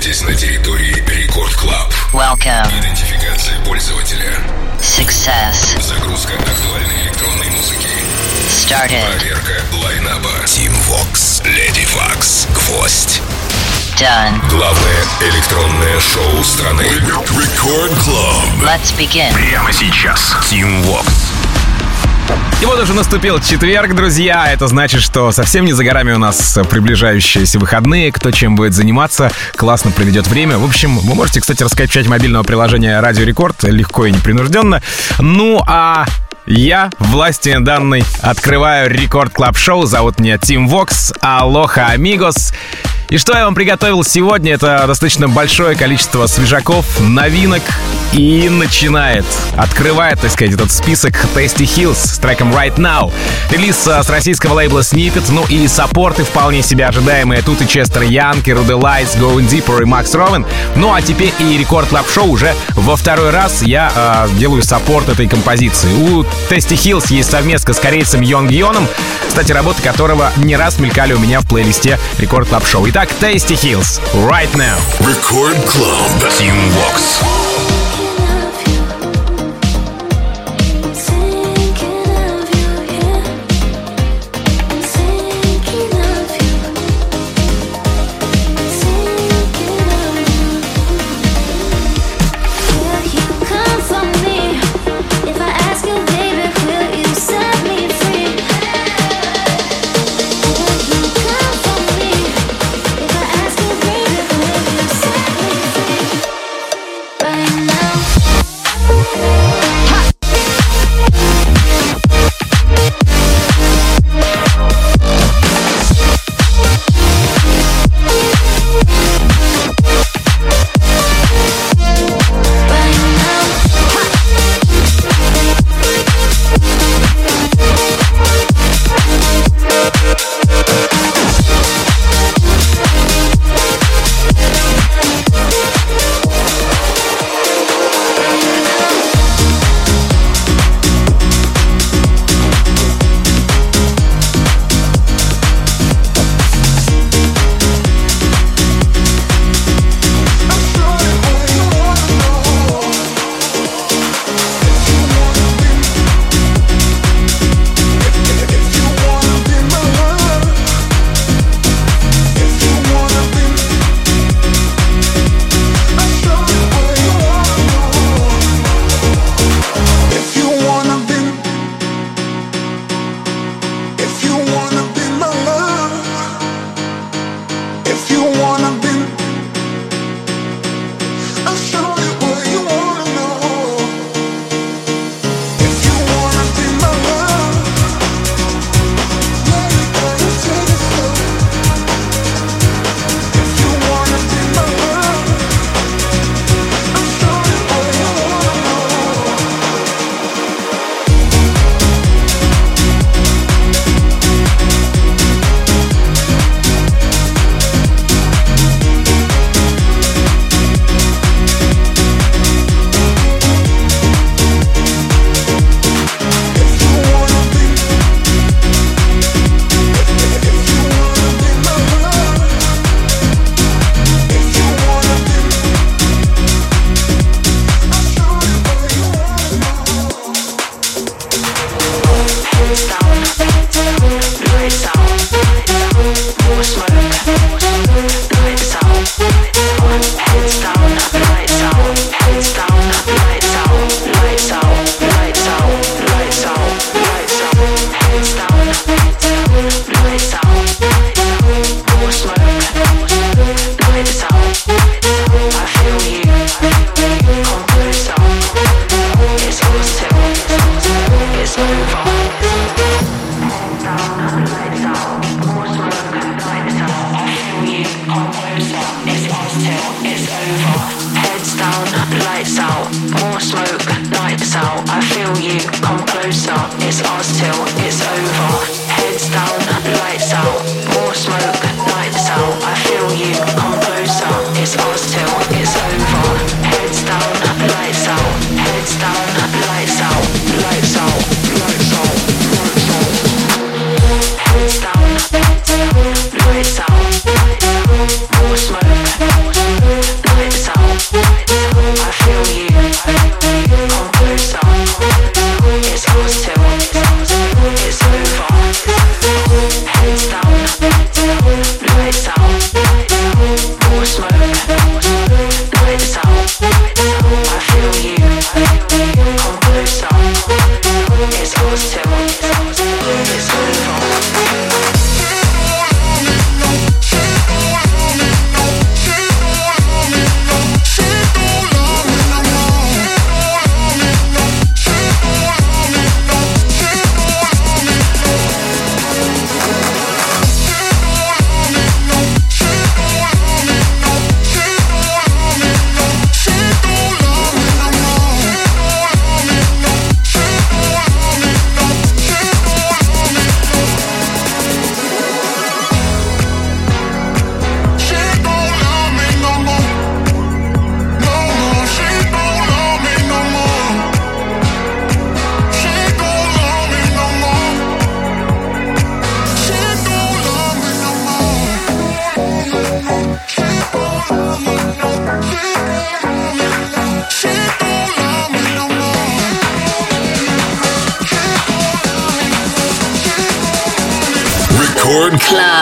находитесь на территории Record Club. Welcome. Идентификация пользователя. Success. Загрузка актуальной электронной музыки. Started. Проверка лайнапа. Tim Vox, Lady Waks, Гвоздь. Done. Главное электронное шоу страны. Record Club. Let's begin. Прямо сейчас. Tim Vox. И вот уже наступил четверг, друзья. Это значит, что совсем не за горами у нас приближающиеся выходные. Кто чем будет заниматься, классно проведет время. В общем, вы можете, кстати, раскачать мобильного приложения Радио Рекорд легко и непринужденно. Ну а я, власти данной, открываю Record Club Show. Зовут меня Тим Вокс. Aloha, amigos. И что я вам приготовил сегодня, это достаточно большое количество свежаков, новинок. И начинает, открывает, так сказать, этот список Tasty Hills с треком Right Now. Релиз а, с российского лейбла Snippet, ну и саппорты вполне себе ожидаемые. Тут и Честер Янг и Rudelies, Going Deeper и Макс Ровен. Ну а теперь и Record Club Show уже во второй раз я э, делаю саппорт этой композиции. У Tasty Hills есть совместка с корейцем Йонг Йоном, кстати, работы которого не раз мелькали у меня в плейлисте Рекорд Лап Шоу. Итак, Tasty Hills, Right Now. Рекорд Club. Team Vox.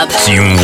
惊。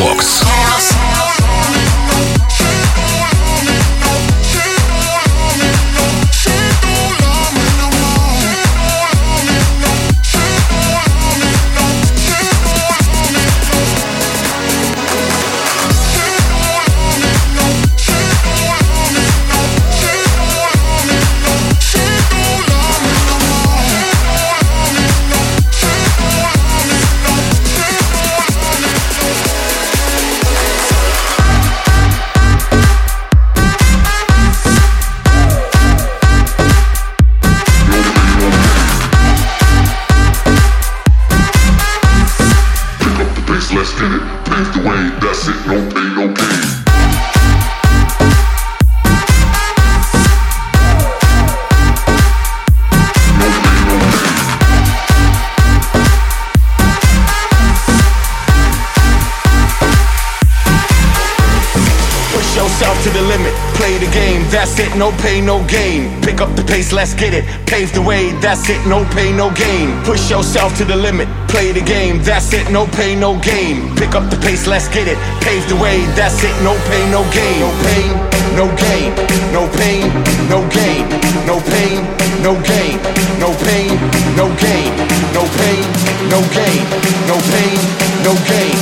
The pace, let's get it, pave the way, that's it, no pain, no gain. Push yourself to the limit, play the game, that's it, no pain, no gain. Pick up the pace, let's get it, pave the way, that's it, no pain, no gain. No pain, no gain, no pain, no gain, no pain, no gain, no pain, no gain, no pain, no gain, no pain, no gain.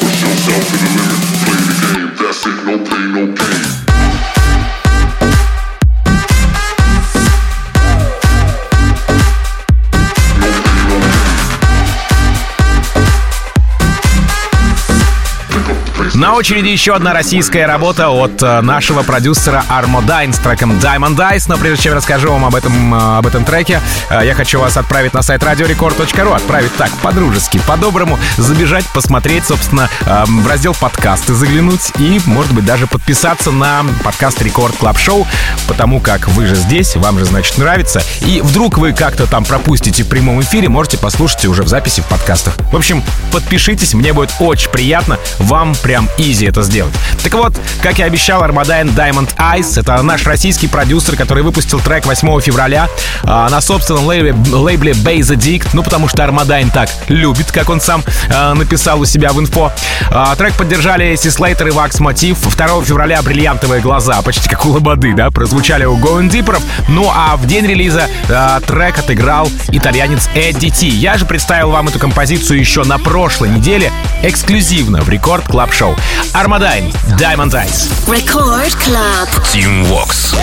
Push yourself to the limit, play the game, that's it, no pain, no gain. На очереди еще одна российская работа от э, нашего продюсера Dine с треком Diamond Eyes. Но прежде чем расскажу вам об этом, э, об этом треке, э, я хочу вас отправить на сайт radiorecord.ru. Отправить так, по-дружески, по-доброму, забежать, посмотреть, собственно, э, в раздел подкасты заглянуть и, может быть, даже подписаться на подкаст Record Club Show, потому как вы же здесь, вам же, значит, нравится. И вдруг вы как-то там пропустите в прямом эфире, можете послушать уже в записи в подкастах. В общем, подпишитесь, мне будет очень приятно. Вам прям изи это сделать. Так вот, как я обещал, Армадайн Diamond Eyes — это наш российский продюсер, который выпустил трек 8 февраля а, на собственном лейбле, лейбле Base Addict, ну потому что Армадайн так любит, как он сам а, написал у себя в инфо. А, трек поддержали Си Слейтер и Вакс Мотив. 2 февраля «Бриллиантовые глаза», почти как у Лободы, да, прозвучали у Going Deeper. Ну а в день релиза а, трек отыграл итальянец Эдди Ти. Я же представил вам эту композицию еще на прошлой неделе эксклюзивно в Рекорд Клаб Шоу. Армадайн, Diamond Eyes. Record Club. Team Vox.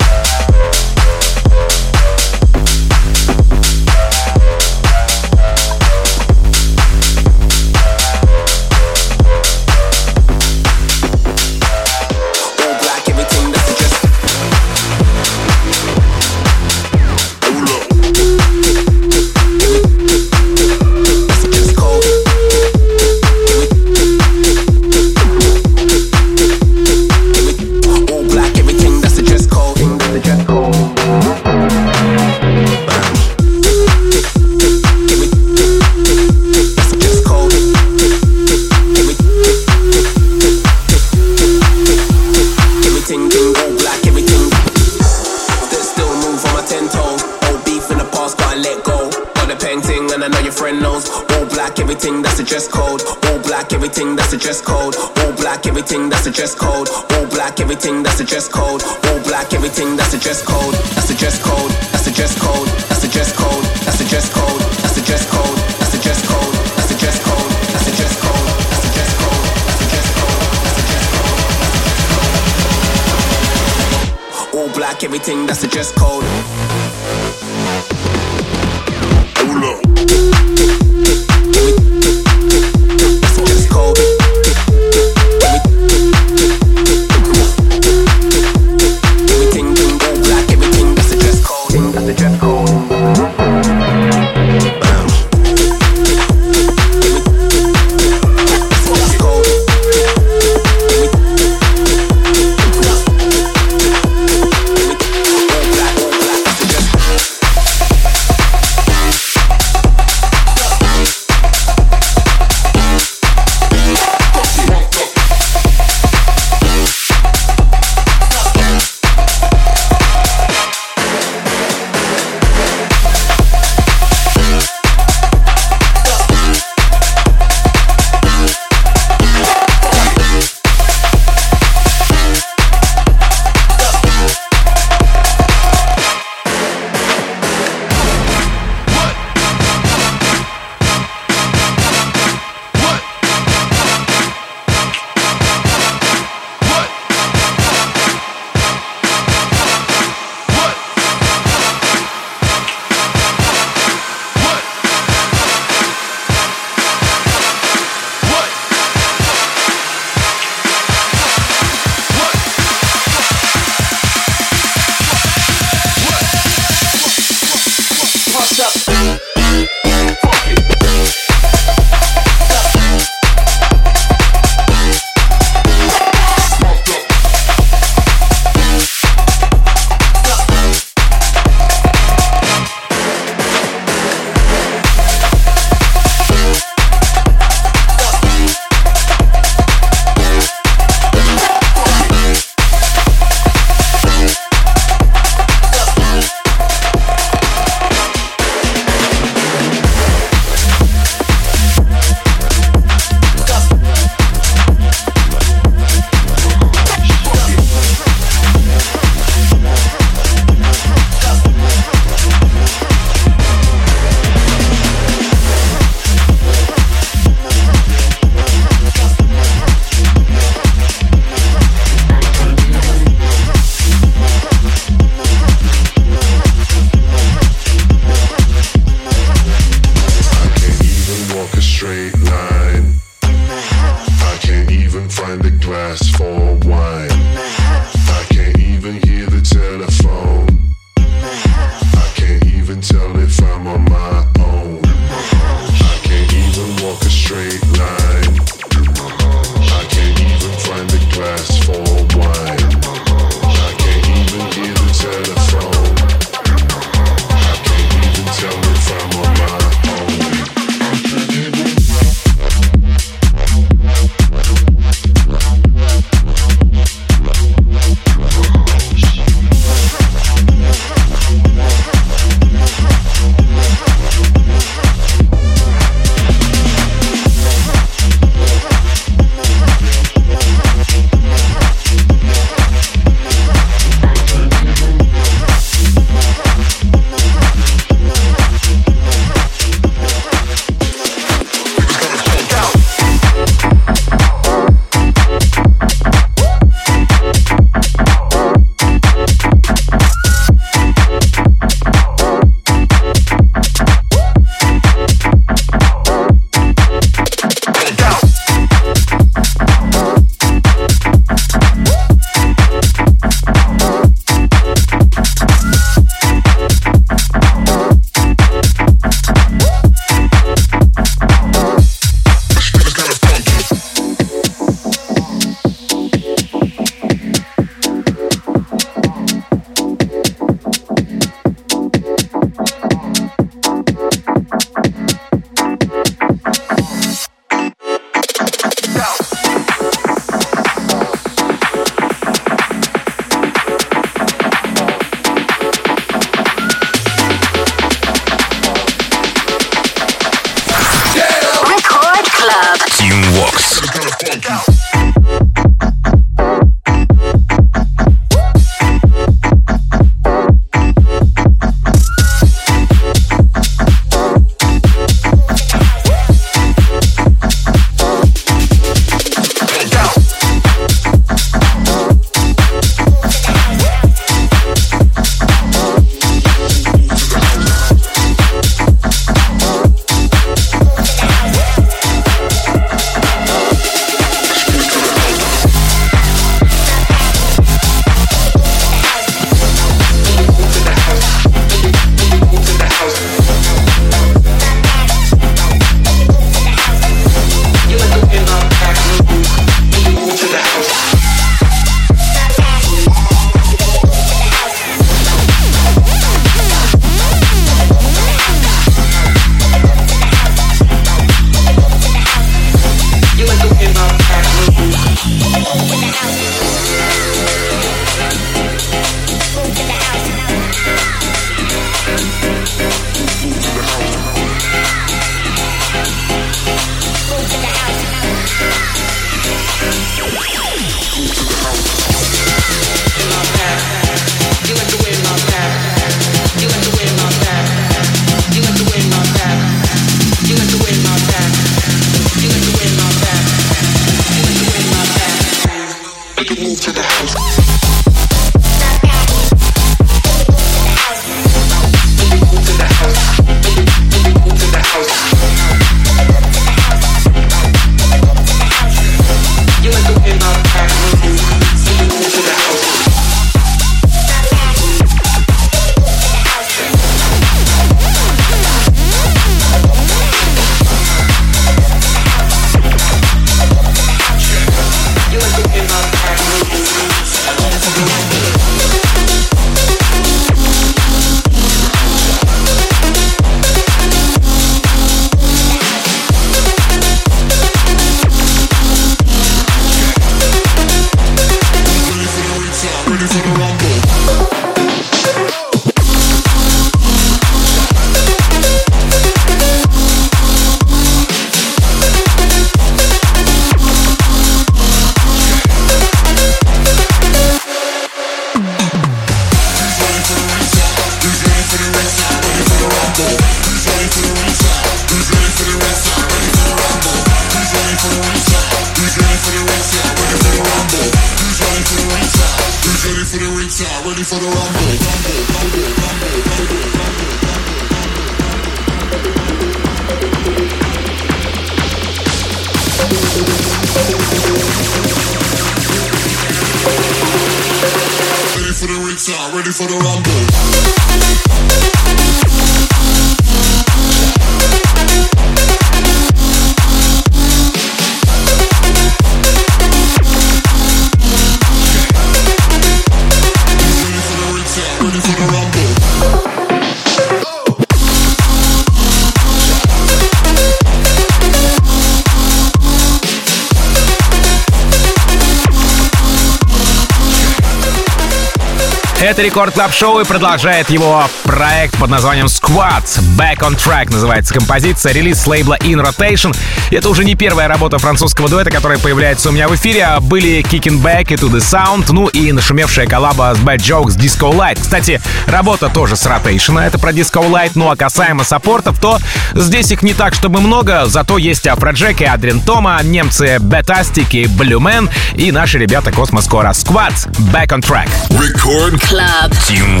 Record Club Show и продолжает его проект под названием Squad. Back on Track называется композиция, релиз с лейбла In Rotation. Это уже не первая работа французского дуэта, которая появляется у меня в эфире. Были Kicking Back и To The Sound, ну и нашумевшая коллаба с Bad Jokes Disco Light. Кстати, работа тоже с Rotation, это про Disco Light. Ну а касаемо саппортов, то здесь их не так, чтобы много, зато есть Афроджек и Адрин Тома, немцы Бетастик и Blue Man и наши ребята Космос Кора. Squad, Back on Track. Record Club. Team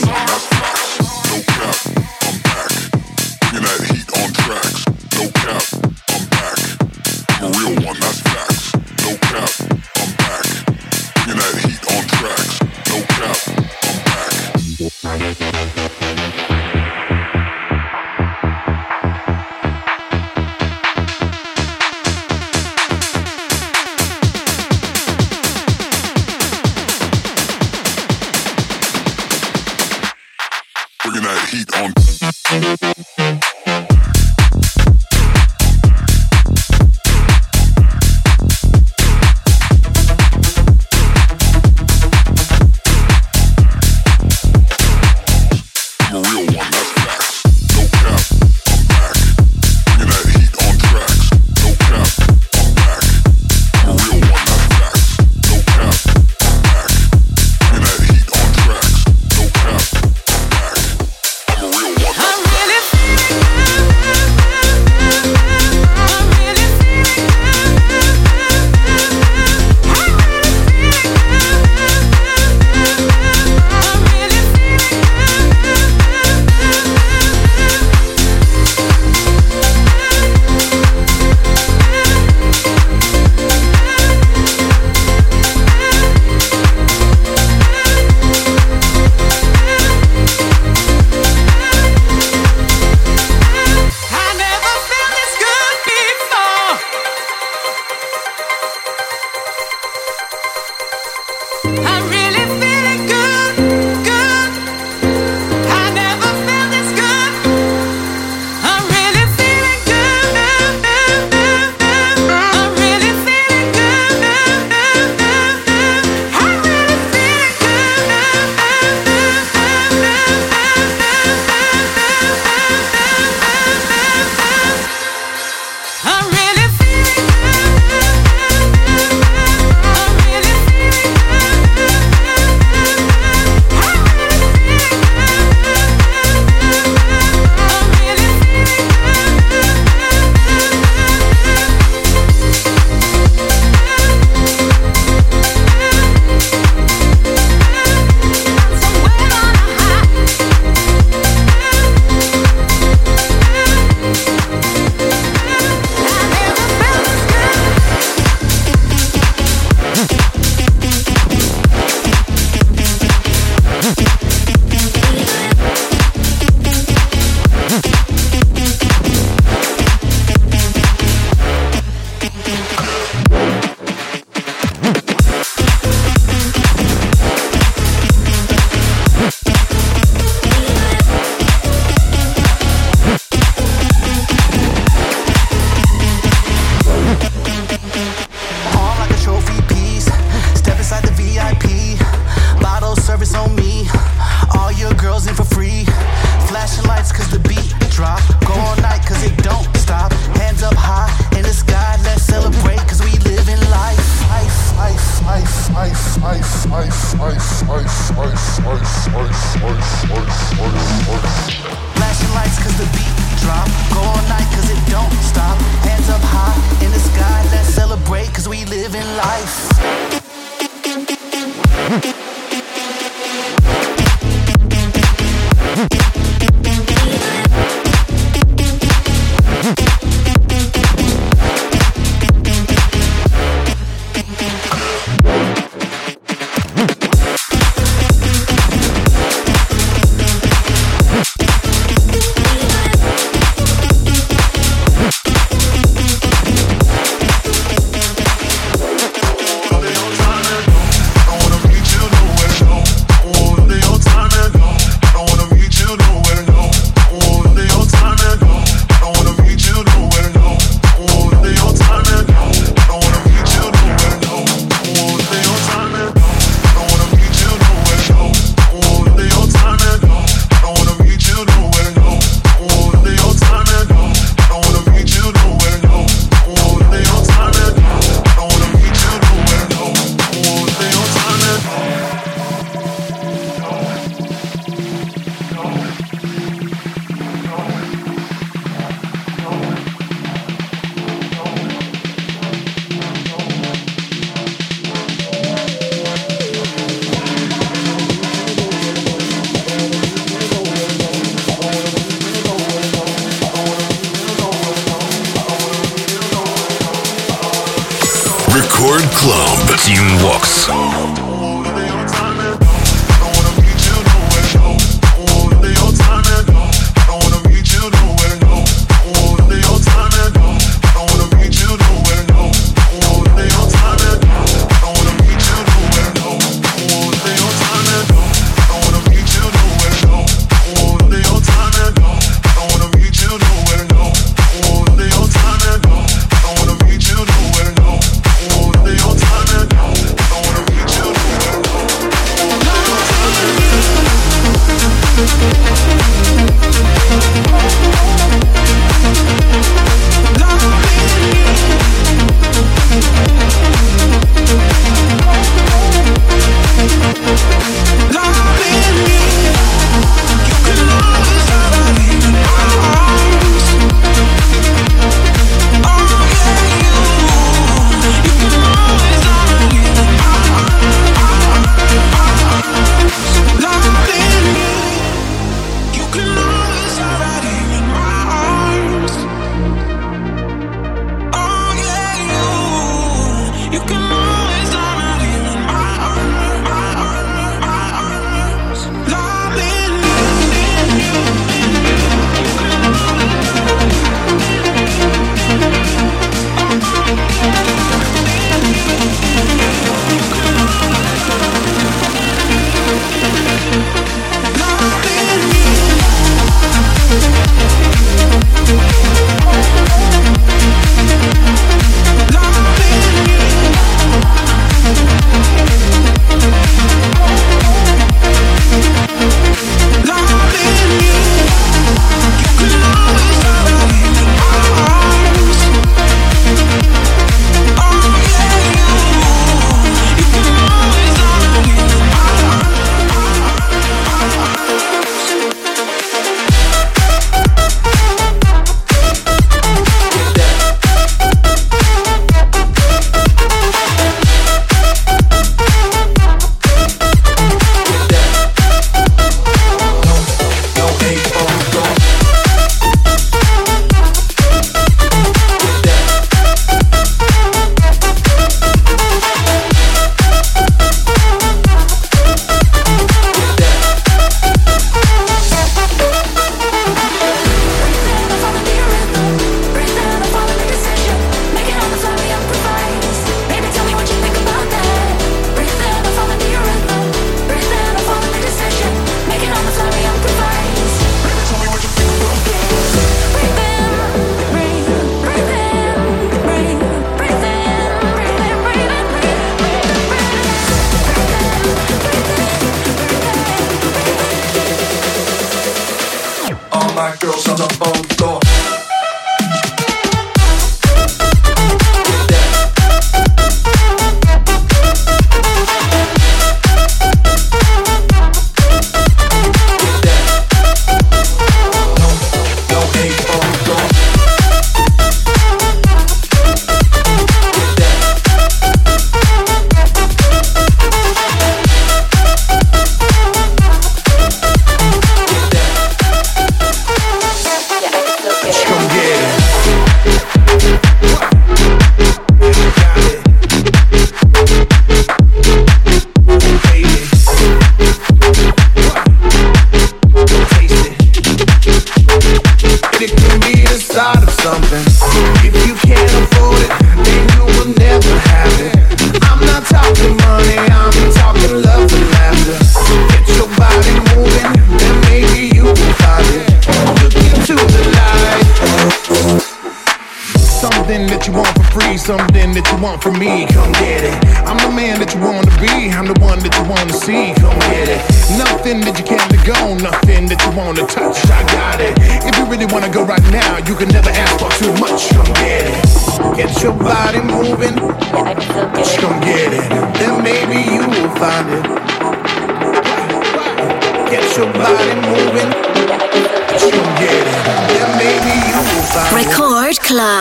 No cap, I'm back. Bringing that heat on tracks. No cap. Team Walks.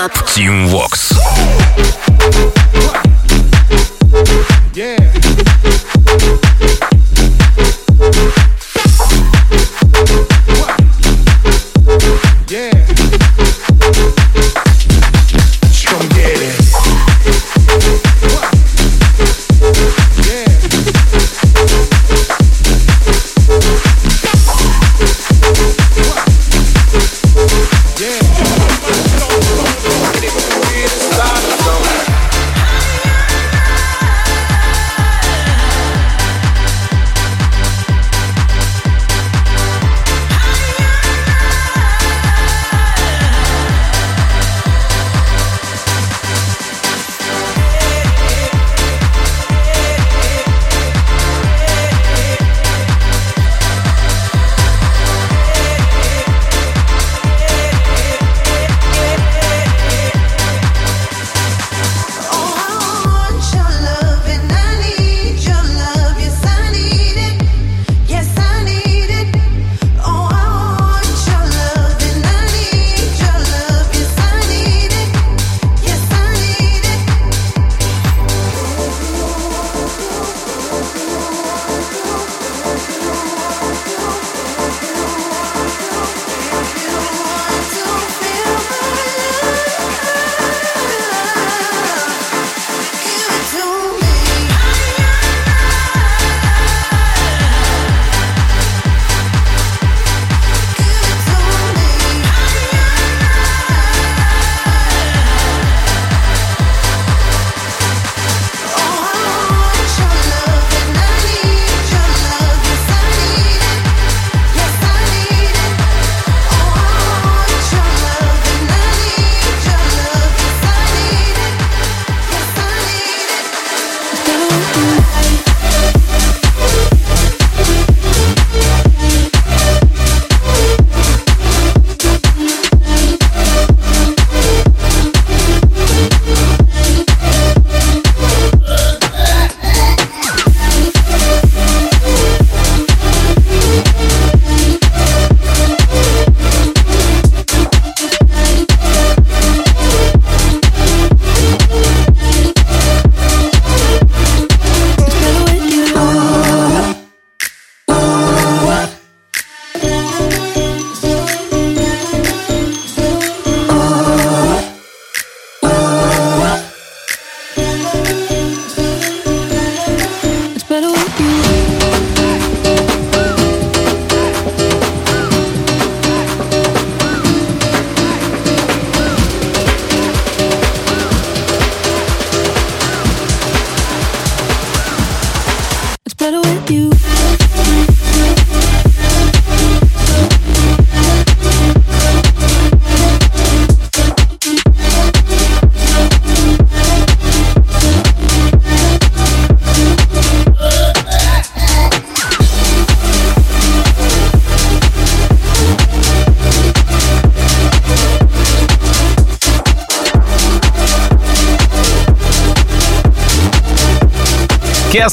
Team Works.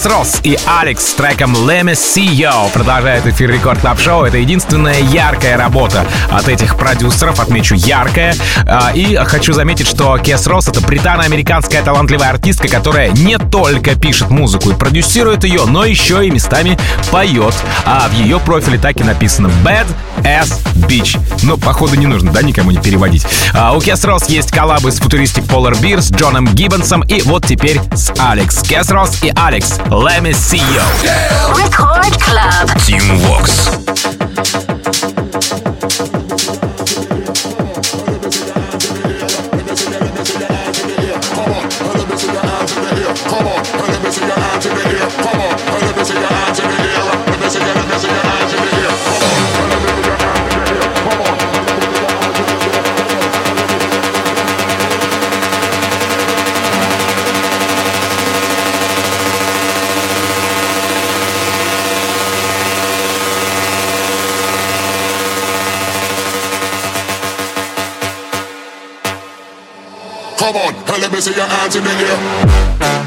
Росс и Алекс с треком Let Me See You продолжает эфир Record Club Show. Это единственная яркая работа от этих продюсеров, отмечу яркая. А, и хочу заметить, что Кес Росс — это британо-американская талантливая артистка, которая не только пишет музыку и продюсирует ее, но еще и местами поет. А в ее профиле так и написано Bad Ass Bitch. Ну, походу, не нужно, да, никому не переводить. А у Кес Росс есть коллабы с Futuristic Polar Bears, с Джоном Гиббонсом и вот теперь с Алекс. Кес Росс и Алекс. Let me see you. Record Club. Team Vox. Come on, let me see your hands in the air.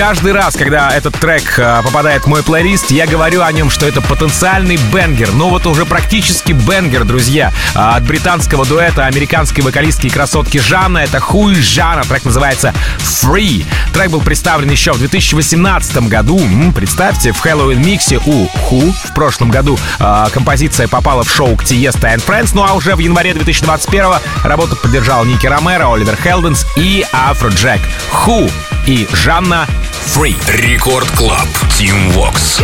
Каждый раз, когда этот трек э, попадает в мой плейлист, я говорю о нем, что это потенциальный бенгер. Ну вот уже практически бенгер, друзья. А, От британского дуэта американской вокалистки и красотки Жанна. Это Хуй Жанна. Трек называется Free. Трек был представлен еще в 2018 году. Представьте, в Хэллоуин миксе у Ху в прошлом году а, композиция попала в шоу к Тиеста and Friends. Ну а уже в январе 2021 работу поддержал Ники Ромеро, Оливер Хелденс и Афро Джек. Ху и Жанна Free. Рекорд Клаб. Team Vox.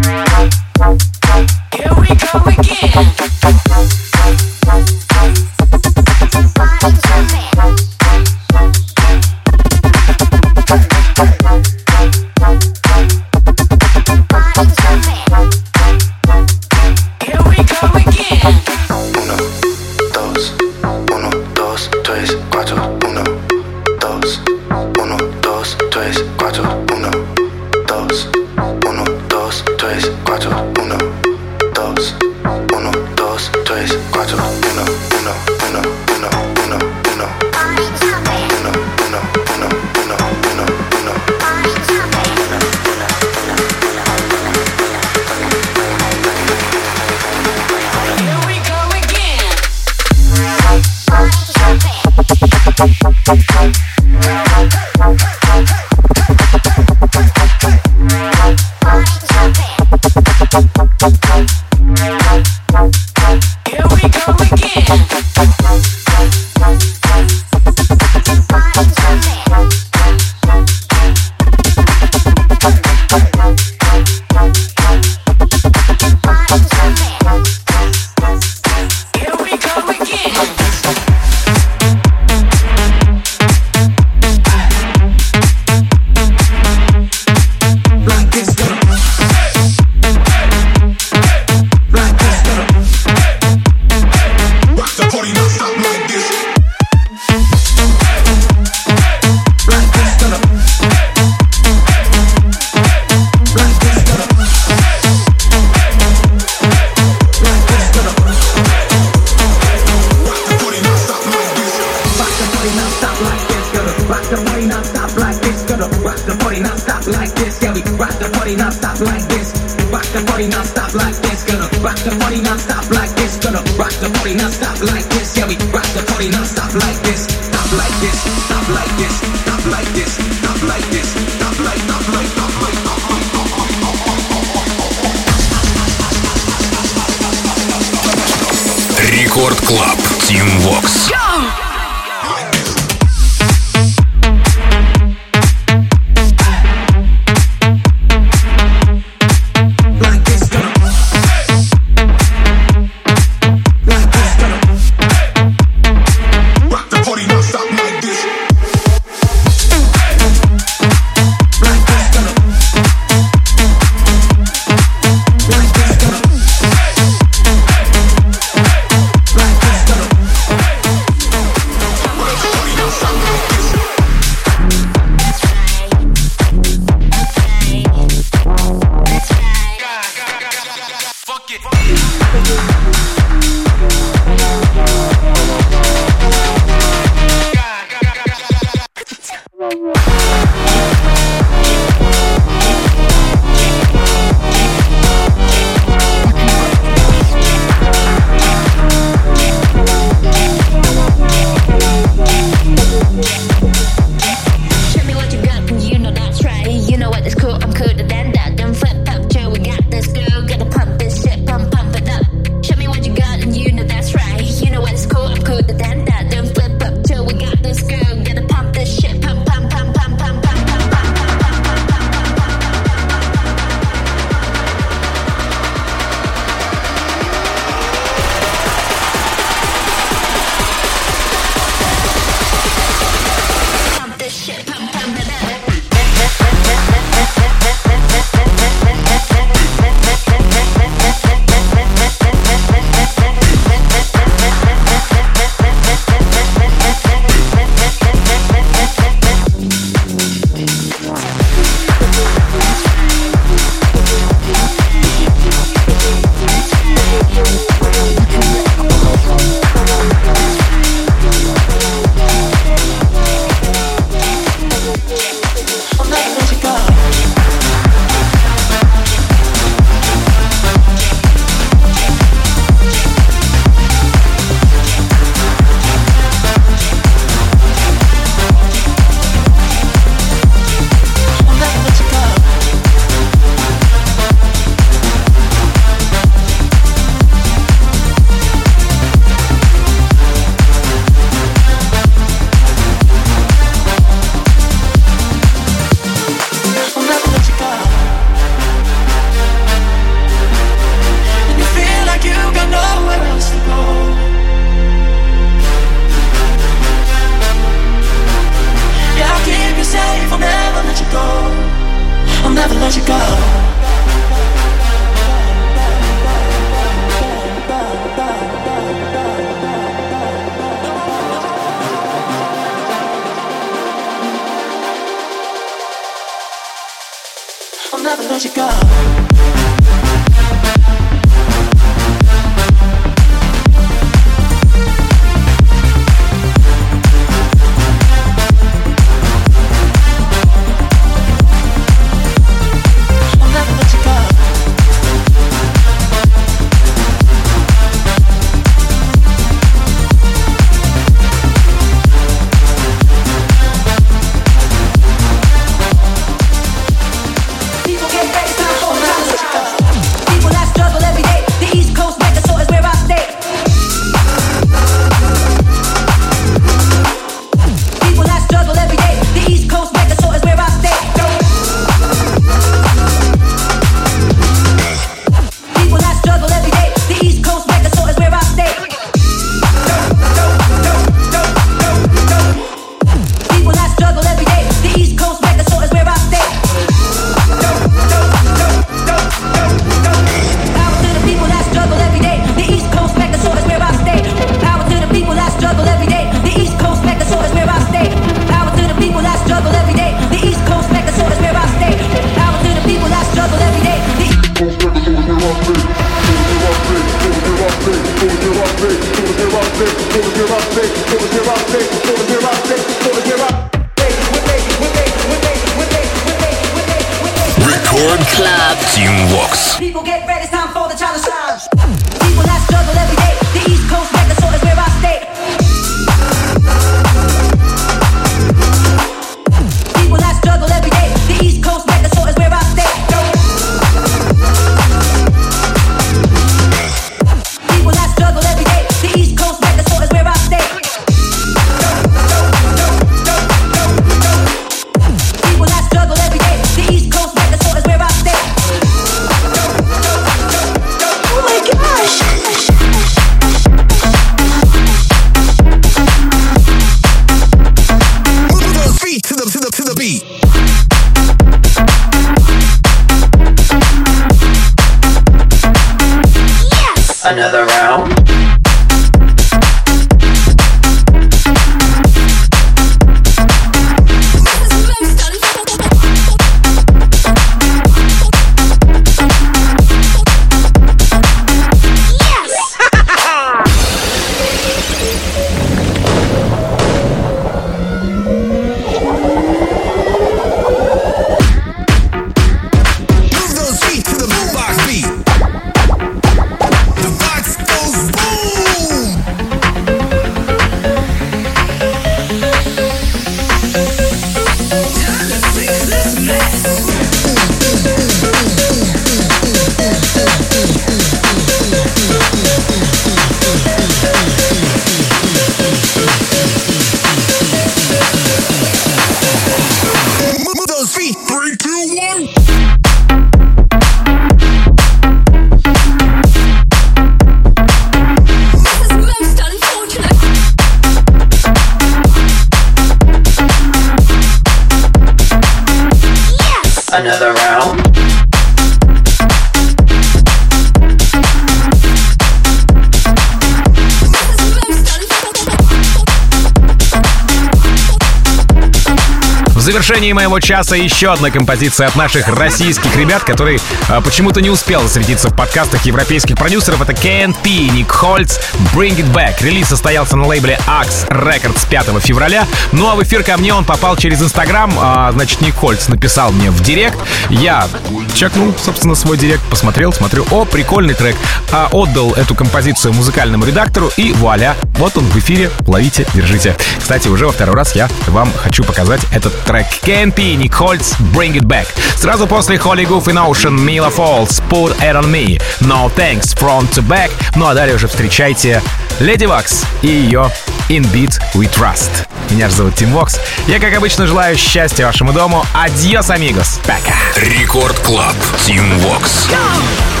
В завершении моего часа еще одна композиция от наших российских ребят, который а, почему-то не успел засветиться в подкастах европейских продюсеров. Это KNP, Ник Хольц, Bring It Back. Релиз состоялся на лейбле Axe Records 5 февраля. Ну а в эфир ко мне он попал через Инстаграм. А, значит, Ник Хольц написал мне в директ. Я чекнул, собственно, свой директ, посмотрел, смотрю, о, прикольный трек. А, отдал эту композицию музыкальному редактору и вуаля, вот он в эфире, ловите, держите. Кстати, уже во второй раз я вам хочу показать этот трек KNP, Ник Хольц, Bring It Back. Сразу после Holy Goof in Ocean, Mila Falls, Put It On Me, No Thanks, Front to Back. Ну а далее уже встречайте Lady Waks и ее In Beat We Trust. Меня же зовут Тим Вокс. Я, как обычно, желаю счастья вашему дому. Adiós, amigos. Пока. Record Club. Тим Вокс. Go!